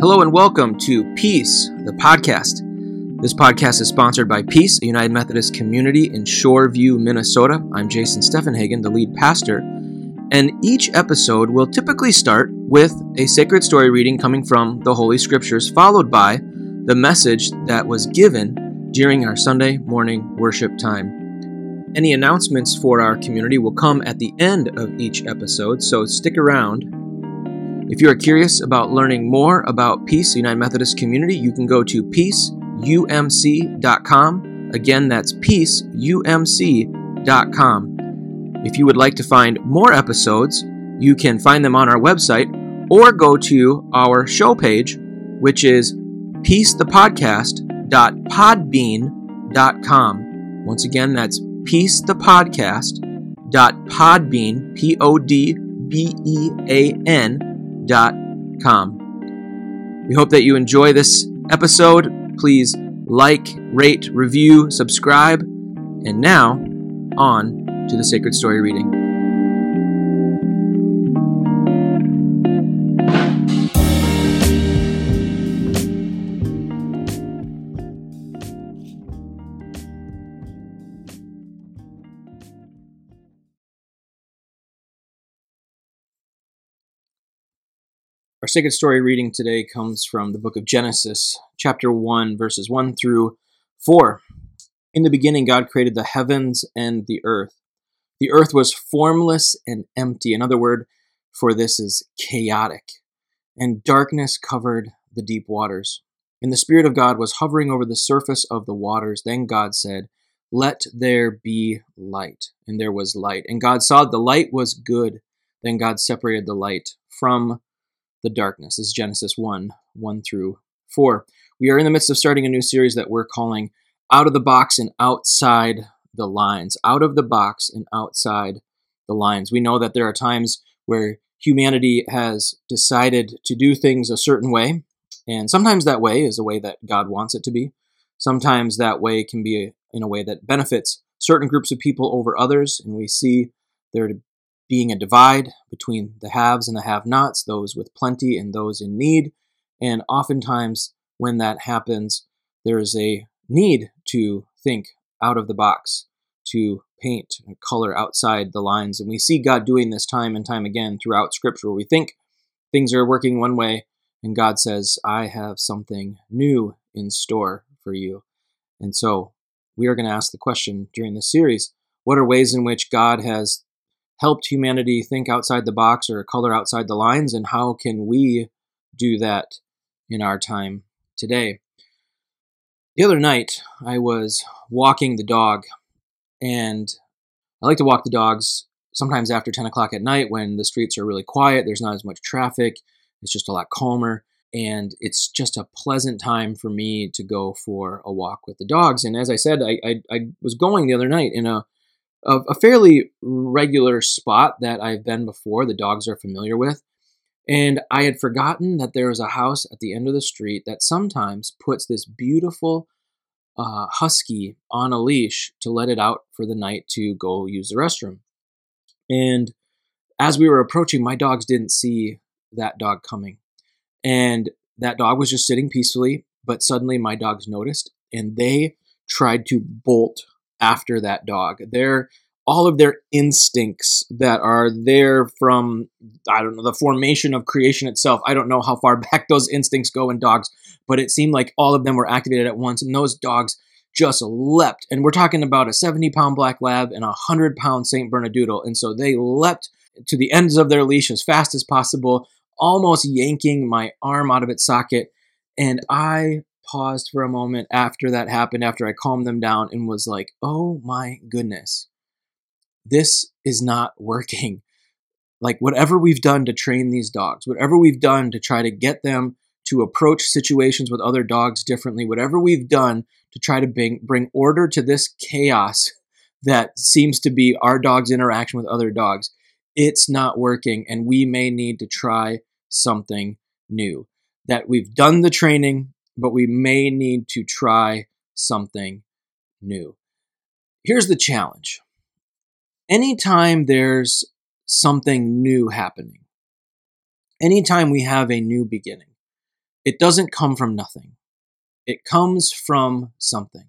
Hello and welcome to Peace, the podcast. This podcast is sponsored by Peace, a United Methodist community in Shoreview, Minnesota. I'm Jason Steffenhagen, the lead pastor. And each episode will typically start with a sacred story reading coming from the Holy Scriptures, followed by the message that was given during our Sunday morning worship time. Any announcements for our community will come at the end of each episode, so stick around if you are curious about learning more about Peace United Methodist Community, you can go to peaceumc.com. Again, that's peaceumc.com. If you would like to find more episodes, you can find them on our website or go to our show page, which is peacethepodcast.podbean.com. Once again, that's peacethepodcast.podbean, P O D B E A N com. We hope that you enjoy this episode. Please like, rate, review, subscribe. And now, on to the Sacred Story reading. Our sacred story reading today comes from the book of Genesis, chapter 1, verses 1 through 4. In the beginning, God created the heavens and the earth. The earth was formless and empty. Another word for this is chaotic. And darkness covered the deep waters. And the Spirit of God was hovering over the surface of the waters. Then God said, Let there be light. And there was light. And God saw the light was good. Then God separated the light from the darkness. This is Genesis 1 1 through 4. We are in the midst of starting a new series that we're calling Out of the Box and Outside the Lines. Out of the Box and Outside the Lines. We know that there are times where humanity has decided to do things a certain way, and sometimes that way is a way that God wants it to be. Sometimes that way can be in a way that benefits certain groups of people over others, and we see there being a divide between the haves and the have nots, those with plenty and those in need. And oftentimes, when that happens, there is a need to think out of the box, to paint and color outside the lines. And we see God doing this time and time again throughout Scripture. We think things are working one way, and God says, I have something new in store for you. And so we are going to ask the question during this series what are ways in which God has helped humanity think outside the box or color outside the lines, and how can we do that in our time today? The other night, I was walking the dog, and I like to walk the dogs sometimes after 10 o'clock at night when the streets are really quiet, there's not as much traffic, it's just a lot calmer, and it's just a pleasant time for me to go for a walk with the dogs. And as I said, I, I, I was going the other night in a a, a fairly regular spot that I've been before, the dogs are familiar with. And I had forgotten that there was a house at the end of the street that sometimes puts this beautiful uh, husky on a leash to let it out for the night to go use the restroom. And as we were approaching, my dogs didn't see that dog coming. And that dog was just sitting peacefully, but suddenly my dogs noticed and they tried to bolt after that dog. They're all of their instincts that are there from I don't know the formation of creation itself. I don't know how far back those instincts go in dogs, but it seemed like all of them were activated at once, and those dogs just leapt. And we're talking about a 70 pound black lab and a 100 pound St. Bernedoodle, and so they leapt to the ends of their leash as fast as possible, almost yanking my arm out of its socket. And I paused for a moment after that happened, after I calmed them down, and was like, oh my goodness, this is not working. Like, whatever we've done to train these dogs, whatever we've done to try to get them to approach situations with other dogs differently, whatever we've done to try to bring, bring order to this chaos that seems to be our dog's interaction with other dogs, it's not working. And we may need to try something new. That we've done the training, but we may need to try something new. Here's the challenge anytime there's something new happening, anytime we have a new beginning, it doesn't come from nothing. It comes from something.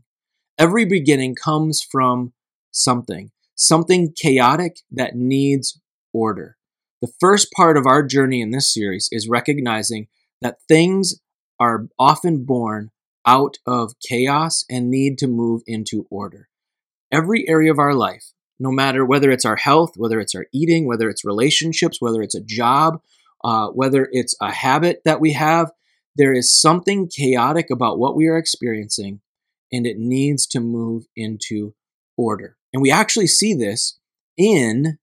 Every beginning comes from something, something chaotic that needs order. The first part of our journey in this series is recognizing that things are often born out of chaos and need to move into order. Every area of our life, no matter whether it's our health, whether it's our eating, whether it's relationships, whether it's a job, uh, whether it's a habit that we have, there is something chaotic about what we are experiencing and it needs to move into order. And we actually see this in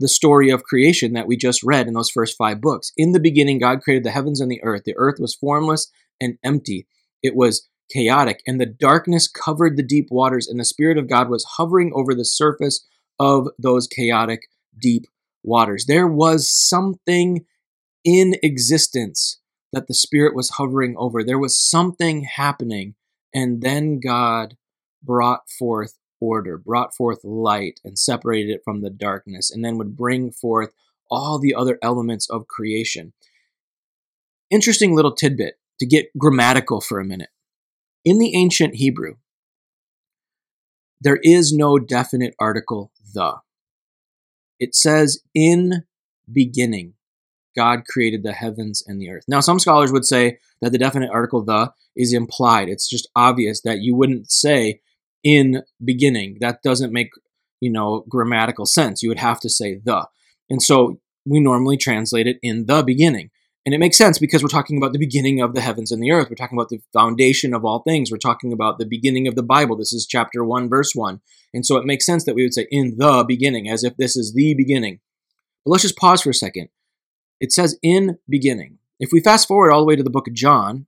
the story of creation that we just read in those first five books. In the beginning, God created the heavens and the earth. The earth was formless and empty, it was chaotic, and the darkness covered the deep waters, and the Spirit of God was hovering over the surface of those chaotic, deep waters. There was something in existence that the Spirit was hovering over. There was something happening. And then God brought forth order, brought forth light, and separated it from the darkness, and then would bring forth all the other elements of creation. Interesting little tidbit to get grammatical for a minute. In the ancient Hebrew, there is no definite article the. It says in beginning. God created the heavens and the earth. Now, some scholars would say that the definite article the is implied. It's just obvious that you wouldn't say in beginning. That doesn't make, you know, grammatical sense. You would have to say the. And so we normally translate it in the beginning. And it makes sense because we're talking about the beginning of the heavens and the earth. We're talking about the foundation of all things. We're talking about the beginning of the Bible. This is chapter 1, verse 1. And so it makes sense that we would say in the beginning, as if this is the beginning. But let's just pause for a second it says in beginning. If we fast forward all the way to the book of John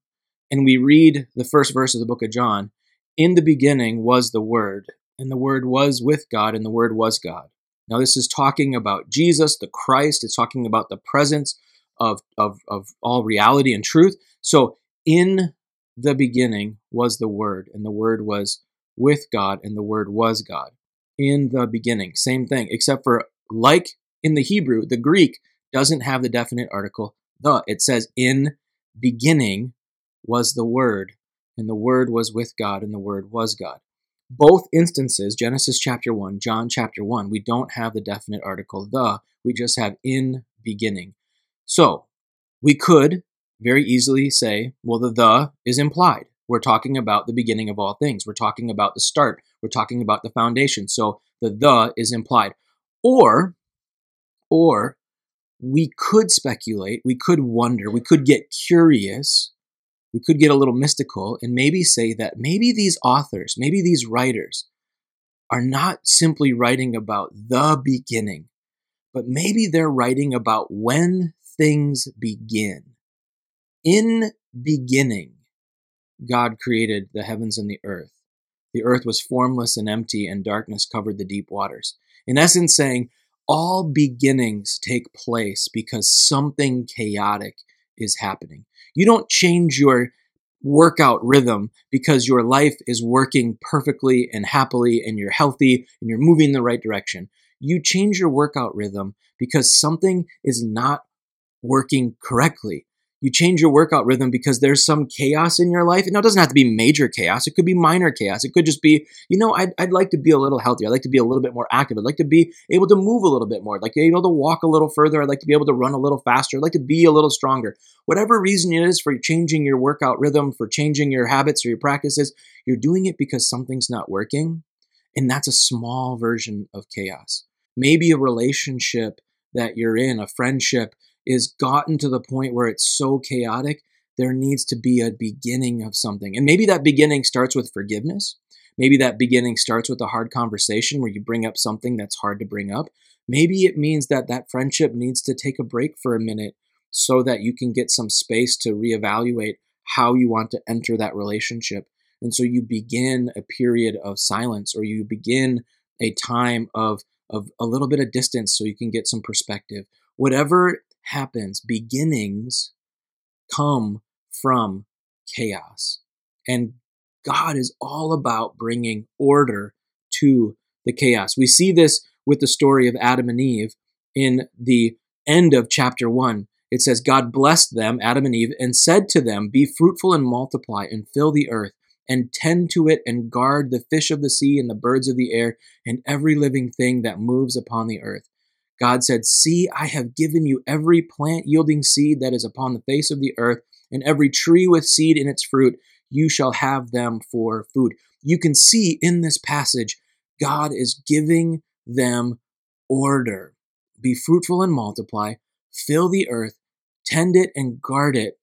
and we read the first verse of the book of John, in the beginning was the Word, and the Word was with God, and the Word was God. Now, this is talking about Jesus, the Christ. It's talking about the presence of, of, of all reality and truth. So, in the beginning was the Word, and the Word was with God, and the Word was God. In the beginning, same thing, except for like in the Hebrew, the Greek doesn't have the definite article the. It says, In beginning was the Word, and the Word was with God, and the Word was God. Both instances, Genesis chapter 1, John chapter 1, we don't have the definite article the, we just have in beginning. So, we could very easily say, well, the the is implied. We're talking about the beginning of all things. We're talking about the start. We're talking about the foundation. So the the is implied. Or, or we could speculate, we could wonder, we could get curious, we could get a little mystical, and maybe say that maybe these authors, maybe these writers are not simply writing about the beginning, but maybe they're writing about when things begin. In beginning, God created the heavens and the earth. The earth was formless and empty, and darkness covered the deep waters. In essence, saying, all beginnings take place because something chaotic is happening. You don't change your workout rhythm because your life is working perfectly and happily and you're healthy and you're moving in the right direction. You change your workout rhythm because something is not working correctly you change your workout rhythm because there's some chaos in your life. And it doesn't have to be major chaos. It could be minor chaos. It could just be, you know, I'd, I'd like to be a little healthier. I'd like to be a little bit more active. I'd like to be able to move a little bit more. I'd like to be able to walk a little further. I'd like to be able to run a little faster. I'd like to be a little stronger. Whatever reason it is for changing your workout rhythm, for changing your habits or your practices, you're doing it because something's not working. And that's a small version of chaos. Maybe a relationship that you're in, a friendship is gotten to the point where it's so chaotic, there needs to be a beginning of something. And maybe that beginning starts with forgiveness. Maybe that beginning starts with a hard conversation where you bring up something that's hard to bring up. Maybe it means that that friendship needs to take a break for a minute so that you can get some space to reevaluate how you want to enter that relationship. And so you begin a period of silence or you begin a time of, of a little bit of distance so you can get some perspective. Whatever happens, beginnings come from chaos. And God is all about bringing order to the chaos. We see this with the story of Adam and Eve in the end of chapter 1. it says, God blessed them, Adam and Eve, and said to them, Be fruitful and multiply and fill the earth and tend to it and guard the fish of the sea and the birds of the air and every living thing that moves upon the earth. God said, See, I have given you every plant yielding seed that is upon the face of the earth, and every tree with seed in its fruit. You shall have them for food. You can see in this passage, God is giving them order. Be fruitful and multiply, fill the earth, tend it and guard it.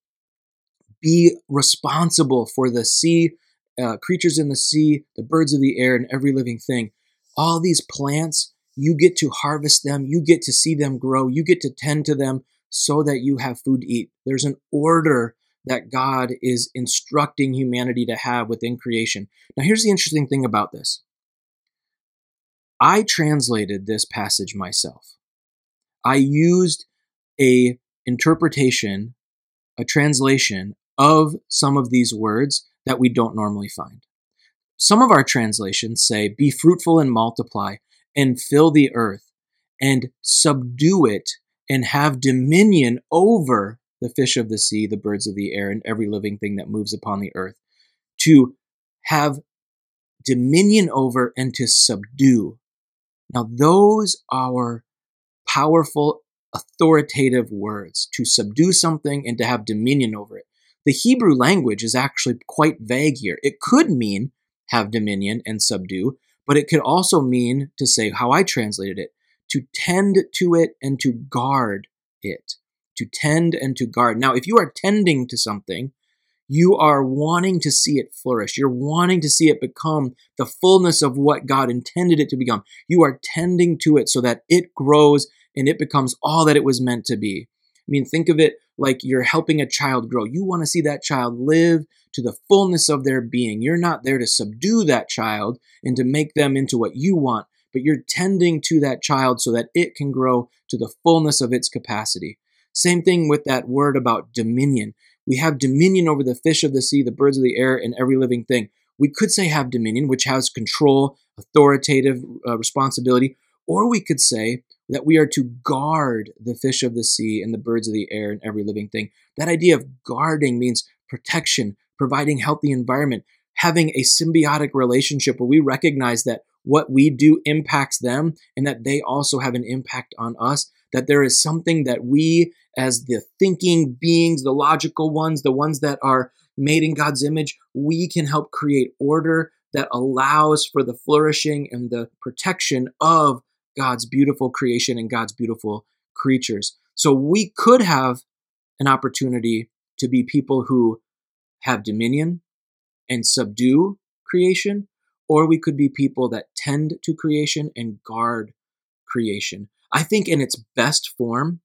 Be responsible for the sea, uh, creatures in the sea, the birds of the air, and every living thing. All these plants, you get to harvest them, you get to see them grow, you get to tend to them so that you have food to eat. There's an order that God is instructing humanity to have within creation. Now, here's the interesting thing about this I translated this passage myself. I used a interpretation, a translation of some of these words that we don't normally find. Some of our translations say, Be fruitful and multiply, and fill the earth, and subdue it, and have dominion over the fish of the sea, the birds of the air, and every living thing that moves upon the earth. To have dominion over and to subdue. Now, those are powerful, authoritative words to subdue something and to have dominion over it. The Hebrew language is actually quite vague here. It could mean have dominion and subdue, but it could also mean to say how I translated it to tend to it and to guard it. To tend and to guard. Now, if you are tending to something, you are wanting to see it flourish. You're wanting to see it become the fullness of what God intended it to become. You are tending to it so that it grows and it becomes all that it was meant to be. I mean, think of it like you're helping a child grow. You want to see that child live to the fullness of their being. You're not there to subdue that child and to make them into what you want, but you're tending to that child so that it can grow to the fullness of its capacity. Same thing with that word about dominion. We have dominion over the fish of the sea, the birds of the air, and every living thing. We could say have dominion, which has control, authoritative uh, responsibility, or we could say that we are to guard the fish of the sea and the birds of the air and every living thing. That idea of guarding means protection, providing healthy environment, having a symbiotic relationship where we recognize that what we do impacts them and that they also have an impact on us. That there is something that we, as the thinking beings, the logical ones, the ones that are made in God's image, we can help create order that allows for the flourishing and the protection of God's beautiful creation and God's beautiful creatures. So we could have an opportunity to be people who have dominion and subdue creation, or we could be people that tend to creation and guard creation. I think in its best form,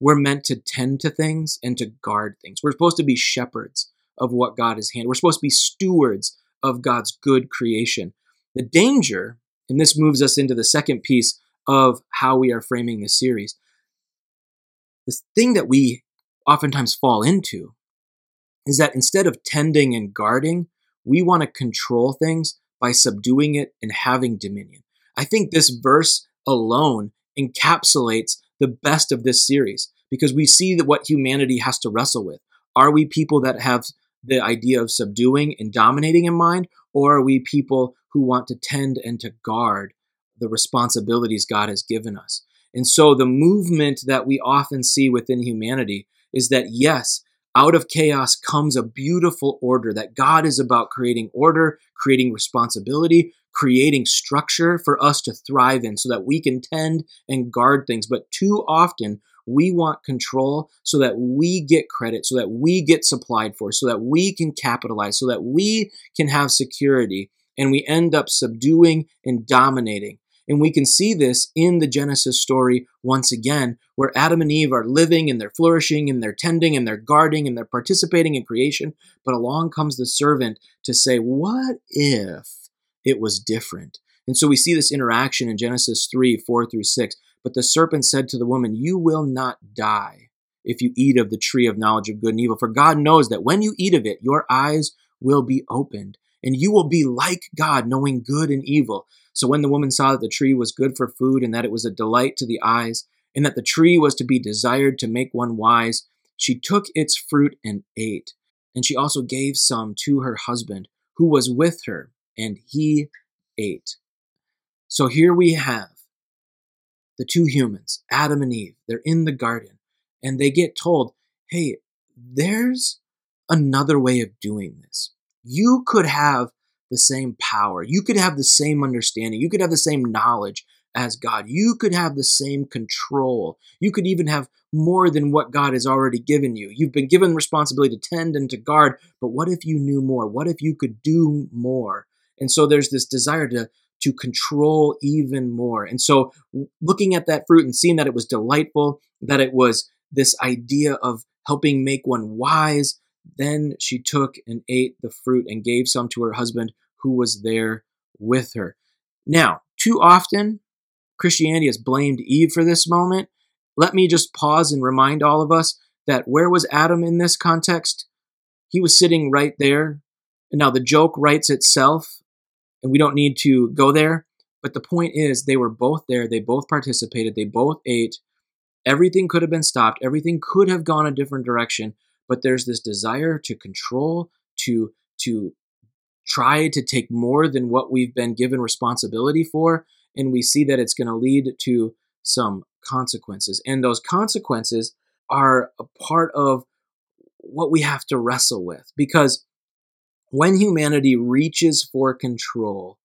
we're meant to tend to things and to guard things. We're supposed to be shepherds of what God has handed. We're supposed to be stewards of God's good creation. The danger, and this moves us into the second piece of how we are framing this series. The thing that we oftentimes fall into is that instead of tending and guarding, we want to control things by subduing it and having dominion. I think this verse alone encapsulates the best of this series because we see that what humanity has to wrestle with. Are we people that have the idea of subduing and dominating in mind, or are we people who want to tend and to guard the responsibilities God has given us. And so the movement that we often see within humanity is that, yes, out of chaos comes a beautiful order, that God is about creating order, creating responsibility, creating structure for us to thrive in so that we can tend and guard things. But too often, we want control so that we get credit, so that we get supplied for, so that we can capitalize, so that we can have security. And we end up subduing and dominating. And we can see this in the Genesis story once again, where Adam and Eve are living and they're flourishing and they're tending and they're guarding and they're participating in creation. But along comes the servant to say, What if it was different? And so we see this interaction in Genesis 3 4 through 6. But the serpent said to the woman, You will not die if you eat of the tree of knowledge of good and evil. For God knows that when you eat of it, your eyes will be opened, and you will be like God, knowing good and evil. So when the woman saw that the tree was good for food and that it was a delight to the eyes and that the tree was to be desired to make one wise, she took its fruit and ate. And she also gave some to her husband, who was with her, and he ate. So here we have the two humans, Adam and Eve. They're in the garden, and they get told, hey, there's another way of doing this. You could have the same power. You could have the same understanding. You could have the same knowledge as God. You could have the same control. You could even have more than what God has already given you. You've been given responsibility to tend and to guard, but what if you knew more? What if you could do more? And so there's this desire to to control even more. And so looking at that fruit and seeing that it was delightful, that it was this idea of helping make one wise, then she took and ate the fruit and gave some to her husband who was there with her. Now, too often Christianity has blamed Eve for this moment, let me just pause and remind all of us that where was Adam in this context? He was sitting right there. And now the joke writes itself, and we don't need to go there. But the point is, they were both there. They both participated. They both ate. Everything could have been stopped. Everything could have gone a different direction. But there's this desire to control, to to try to take more than what we've been given responsibility for and we see that it's going to lead to some consequences. And those consequences are a part of what we have to wrestle with because when humanity reaches for control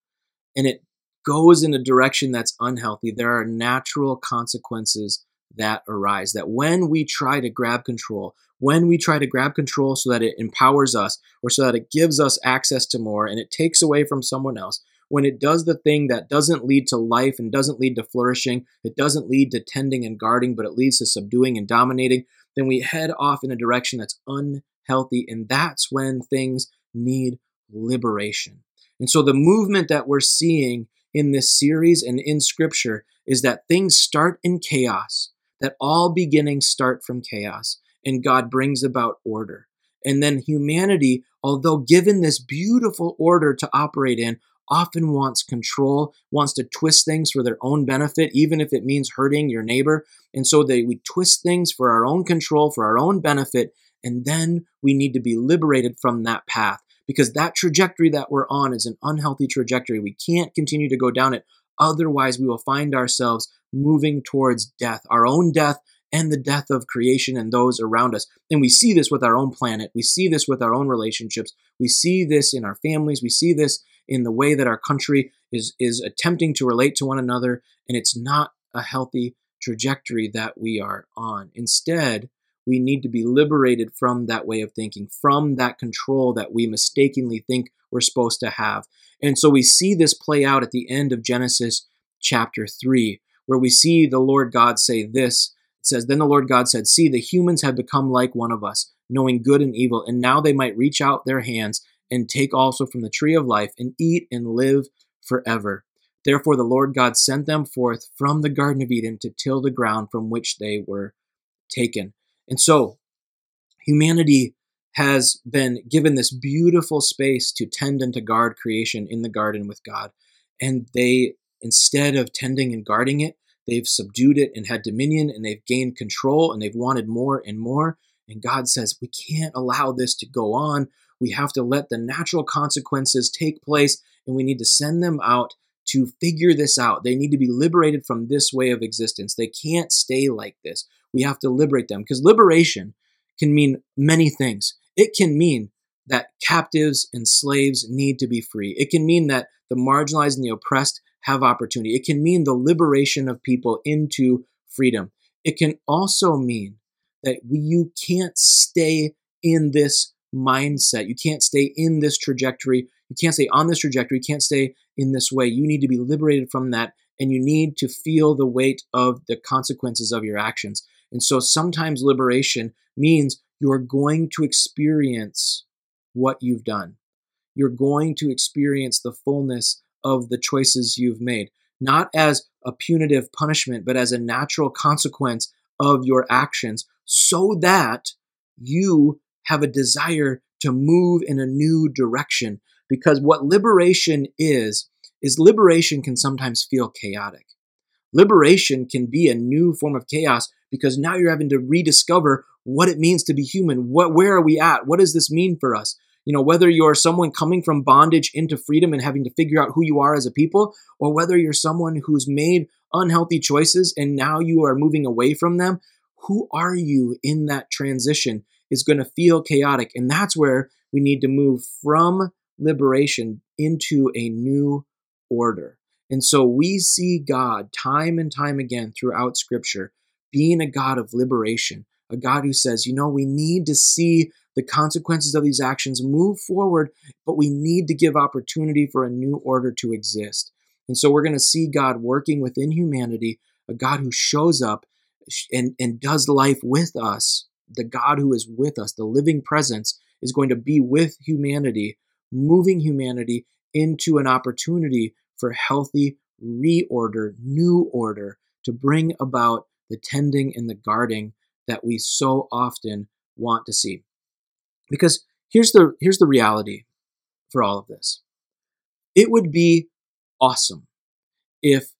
and it goes in a direction that's unhealthy, there are natural consequences that arise. That when we try to grab control, when we try to grab control so that it empowers us or so that it gives us access to more and it takes away from someone else, when it does the thing that doesn't lead to life and doesn't lead to flourishing, it doesn't lead to tending and guarding, but it leads to subduing and dominating, then we head off in a direction that's unhealthy. And that's when things need liberation. And so the movement that we're seeing in this series and in scripture is that things start in chaos, that all beginnings start from chaos, and God brings about order. And then humanity, although given this beautiful order to operate in, often wants control, wants to twist things for their own benefit, even if it means hurting your neighbor. And so they we twist things for our own control, for our own benefit, and then we need to be liberated from that path because that trajectory that we're on is an unhealthy trajectory. We can't continue to go down it. Otherwise, we will find ourselves moving towards death, our own death and the death of creation and those around us. And we see this with our own planet. We see this with our own relationships. We see this in our families. We see this in the way that our country is, is attempting to relate to one another. And it's not a healthy trajectory that we are on. Instead, we need to be liberated from that way of thinking, from that control that we mistakenly think we're supposed to have. And so we see this play out at the end of Genesis chapter 3, where we see the Lord God say this It says, Then the Lord God said, See, the humans have become like one of us, knowing good and evil, and now they might reach out their hands and take also from the tree of life and eat and live forever. Therefore, the Lord God sent them forth from the Garden of Eden to till the ground from which they were taken. And so, humanity has been given this beautiful space to tend and to guard creation in the garden with God. And they, instead of tending and guarding it, They've subdued it and had dominion and they've gained control and they've wanted more and more. And God says, we can't allow this to go on. We have to let the natural consequences take place and we need to send them out to figure this out. They need to be liberated from this way of existence. They can't stay like this. We have to liberate them because liberation can mean many things. It can mean that captives and slaves need to be free. It can mean that the marginalized and the oppressed have opportunity. It can mean the liberation of people into freedom. It can also mean that you can't stay in this mindset. You can't stay in this trajectory. You can't stay on this trajectory. You can't stay in this way. You need to be liberated from that and you need to feel the weight of the consequences of your actions. And so sometimes liberation means you're going to experience what you've done. You're going to experience the fullness of the choices you've made, not as a punitive punishment, but as a natural consequence of your actions, so that you have a desire to move in a new direction. Because what liberation is, is liberation can sometimes feel chaotic. Liberation can be a new form of chaos because now you're having to rediscover what it means to be human. What, where are we at? What does this mean for us? You know, whether you're someone coming from bondage into freedom and having to figure out who you are as a people, or whether you're someone who's made unhealthy choices and now you are moving away from them, who are you in that transition is going to feel chaotic. And that's where we need to move from liberation into a new order. And so we see God time and time again throughout Scripture being a God of liberation, a God who says, you know, we need to see the consequences of these actions move forward, but we need to give opportunity for a new order to exist. And so we're going to see God working within humanity, a God who shows up and, and does life with us. The God who is with us, the living presence, is going to be with humanity, moving humanity into an opportunity for healthy reorder, new order to bring about the tending and the guarding that we so often want to see. Because here's the here's the reality for all of this. It would be awesome if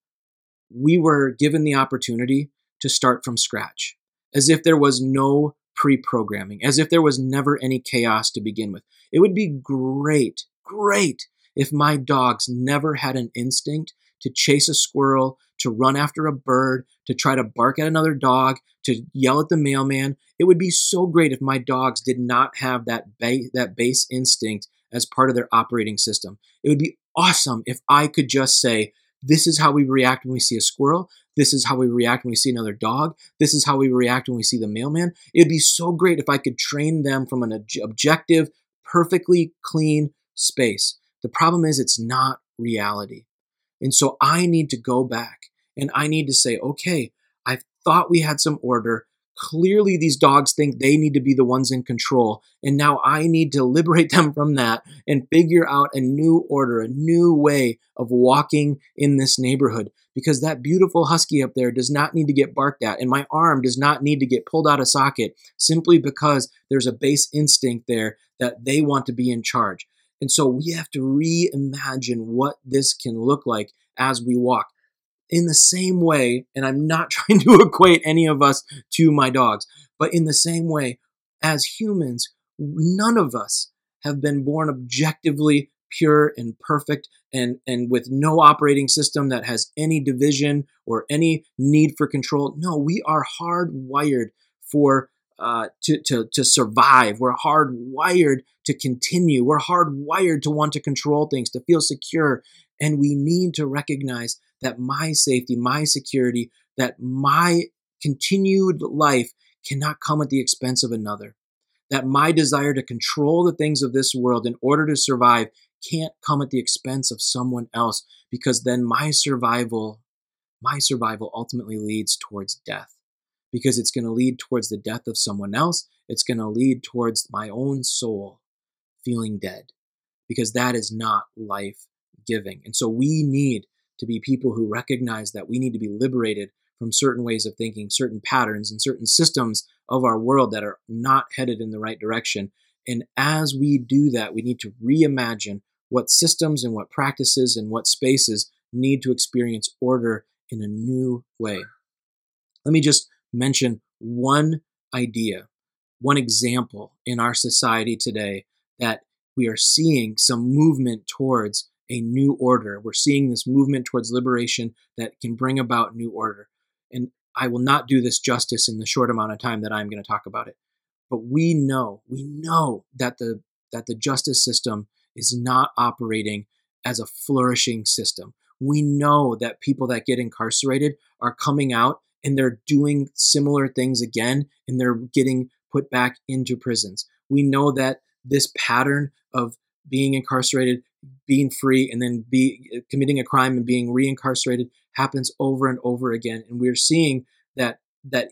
we were given the opportunity to start from scratch, as if there was no pre programming, as if there was never any chaos to begin with. It would be great, great if my dogs never had an instinct to chase a squirrel, to run after a bird, to try to bark at another dog, to yell at the mailman. It would be so great if my dogs did not have that, ba- that base instinct as part of their operating system. It would be awesome if I could just say, this is how we react when we see a squirrel. This is how we react when we see another dog. This is how we react when we see the mailman. It'd be so great if I could train them from an objective, perfectly clean space. The problem is, it's not reality. And so I need to go back and I need to say, okay, I thought we had some order. Clearly, these dogs think they need to be the ones in control. And now I need to liberate them from that and figure out a new order, a new way of walking in this neighborhood. Because that beautiful husky up there does not need to get barked at. And my arm does not need to get pulled out of socket simply because there's a base instinct there that they want to be in charge. And so we have to reimagine what this can look like as we walk in the same way, and I'm not trying to equate any of us to my dogs, but in the same way, as humans, none of us have been born objectively pure and perfect and, and with no operating system that has any division or any need for control. No, we are hardwired for uh, to, to, to survive. We're hardwired to continue. We're hardwired to want to control things, to feel secure. And we need to recognize that my safety, my security, that my continued life cannot come at the expense of another. That my desire to control the things of this world in order to survive can't come at the expense of someone else because then my survival, my survival ultimately leads towards death because it's going to lead towards the death of someone else. It's going to lead towards my own soul feeling dead because that is not life giving. And so we need to be people who recognize that we need to be liberated from certain ways of thinking, certain patterns, and certain systems of our world that are not headed in the right direction. And as we do that, we need to reimagine what systems and what practices and what spaces need to experience order in a new way. Let me just mention one idea, one example in our society today that we are seeing some movement towards a new order. We're seeing this movement towards liberation that can bring about new order. And I will not do this justice in the short amount of time that I'm going to talk about it. But we know, we know that the that the justice system is not operating as a flourishing system. We know that people that get incarcerated are coming out and they're doing similar things again and they're getting put back into prisons. We know that this pattern of being incarcerated, being free, and then be committing a crime and being reincarcerated happens over and over again. And we're seeing that that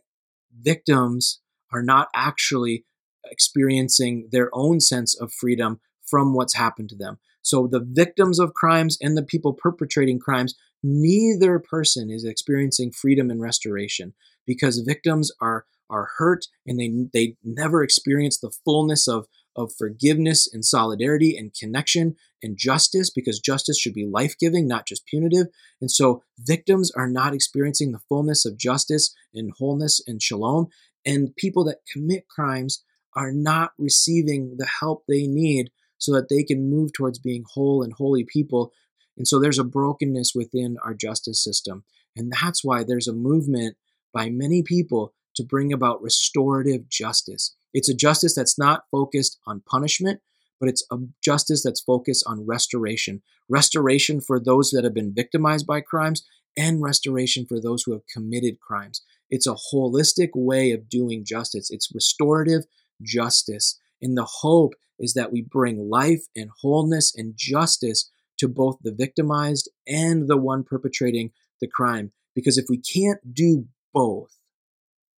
victims are not actually experiencing their own sense of freedom from what's happened to them. So the victims of crimes and the people perpetrating crimes, neither person is experiencing freedom and restoration because victims are are hurt and they they never experience the fullness of of forgiveness and solidarity and connection and justice because justice should be life giving, not just punitive. And so victims are not experiencing the fullness of justice and wholeness and shalom. And people that commit crimes are not receiving the help they need so that they can move towards being whole and holy people. And so there's a brokenness within our justice system. And that's why there's a movement by many people to bring about restorative justice. It's a justice that's not focused on punishment, but it's a justice that's focused on restoration. Restoration for those that have been victimized by crimes and restoration for those who have committed crimes. It's a holistic way of doing justice. It's restorative justice. And the hope is that we bring life and wholeness and justice to both the victimized and the one perpetrating the crime. Because if we can't do both,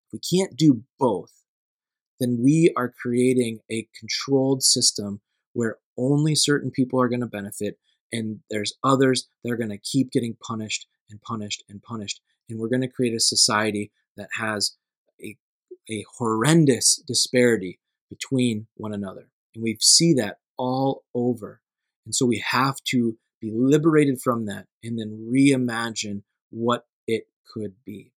if we can't do both, then we are creating a controlled system where only certain people are going to benefit and there's others that are going to keep getting punished and punished and punished. And we're going to create a society that has a, a horrendous disparity between one another. And we see that all over. And so we have to be liberated from that and then reimagine what it could be.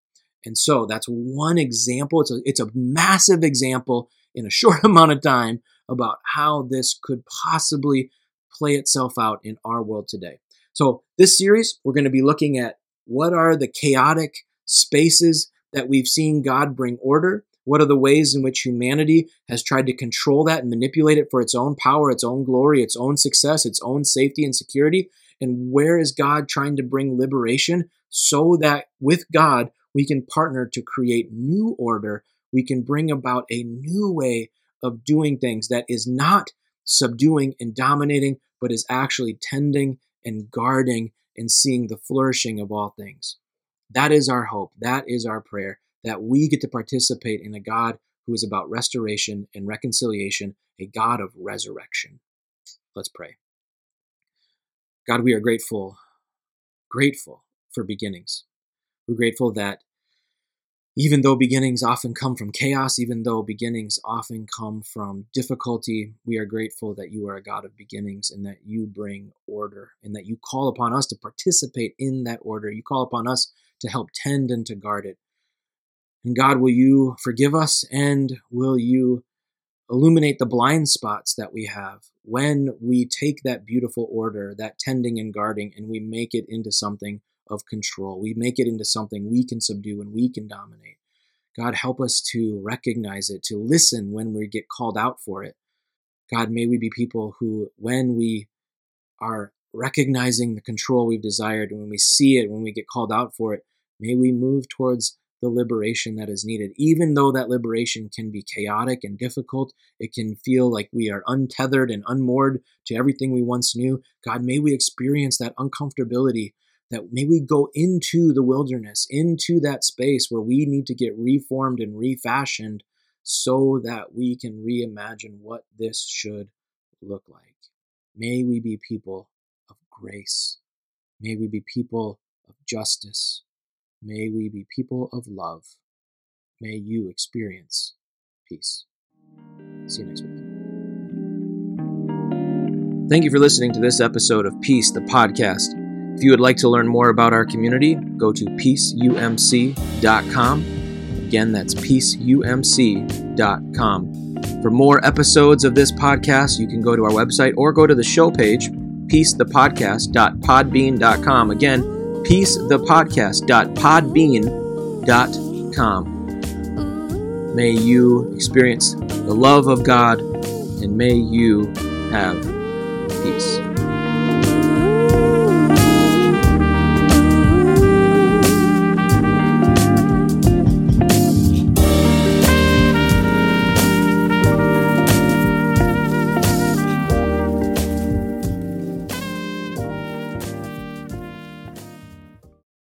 And so that's one example. It's a, it's a massive example in a short amount of time about how this could possibly play itself out in our world today. So, this series, we're going to be looking at what are the chaotic spaces that we've seen God bring order. What are the ways in which humanity has tried to control that and manipulate it for its own power, its own glory, its own success, its own safety and security? And where is God trying to bring liberation so that with God, we can partner to create new order. We can bring about a new way of doing things that is not subduing and dominating, but is actually tending and guarding and seeing the flourishing of all things. That is our hope. That is our prayer that we get to participate in a God who is about restoration and reconciliation, a God of resurrection. Let's pray. God, we are grateful, grateful for beginnings. We're grateful that even though beginnings often come from chaos, even though beginnings often come from difficulty, we are grateful that you are a God of beginnings and that you bring order and that you call upon us to participate in that order. You call upon us to help tend and to guard it. And God, will you forgive us and will you illuminate the blind spots that we have when we take that beautiful order, that tending and guarding, and we make it into something of control. We make it into something we can subdue and we can dominate. God, help us to recognize it, to listen when we get called out for it. God, may we be people who, when we are recognizing the control we've desired, and when we see it, when we get called out for it, may we move towards the liberation that is needed. Even though that liberation can be chaotic and difficult, it can feel like we are untethered and unmoored to everything we once knew. God, may we experience that uncomfortability that may we go into the wilderness, into that space where we need to get reformed and refashioned so that we can reimagine what this should look like. May we be people of grace. May we be people of justice. May we be people of love. May you experience peace. See you next week. Thank you for listening to this episode of Peace, the podcast. If you would like to learn more about our community, go to peaceumc.com. Again, that's peaceumc.com. For more episodes of this podcast, you can go to our website or go to the show page, peacethepodcast.podbean.com. Again, peacethepodcast.podbean.com. May you experience the love of God and may you have peace.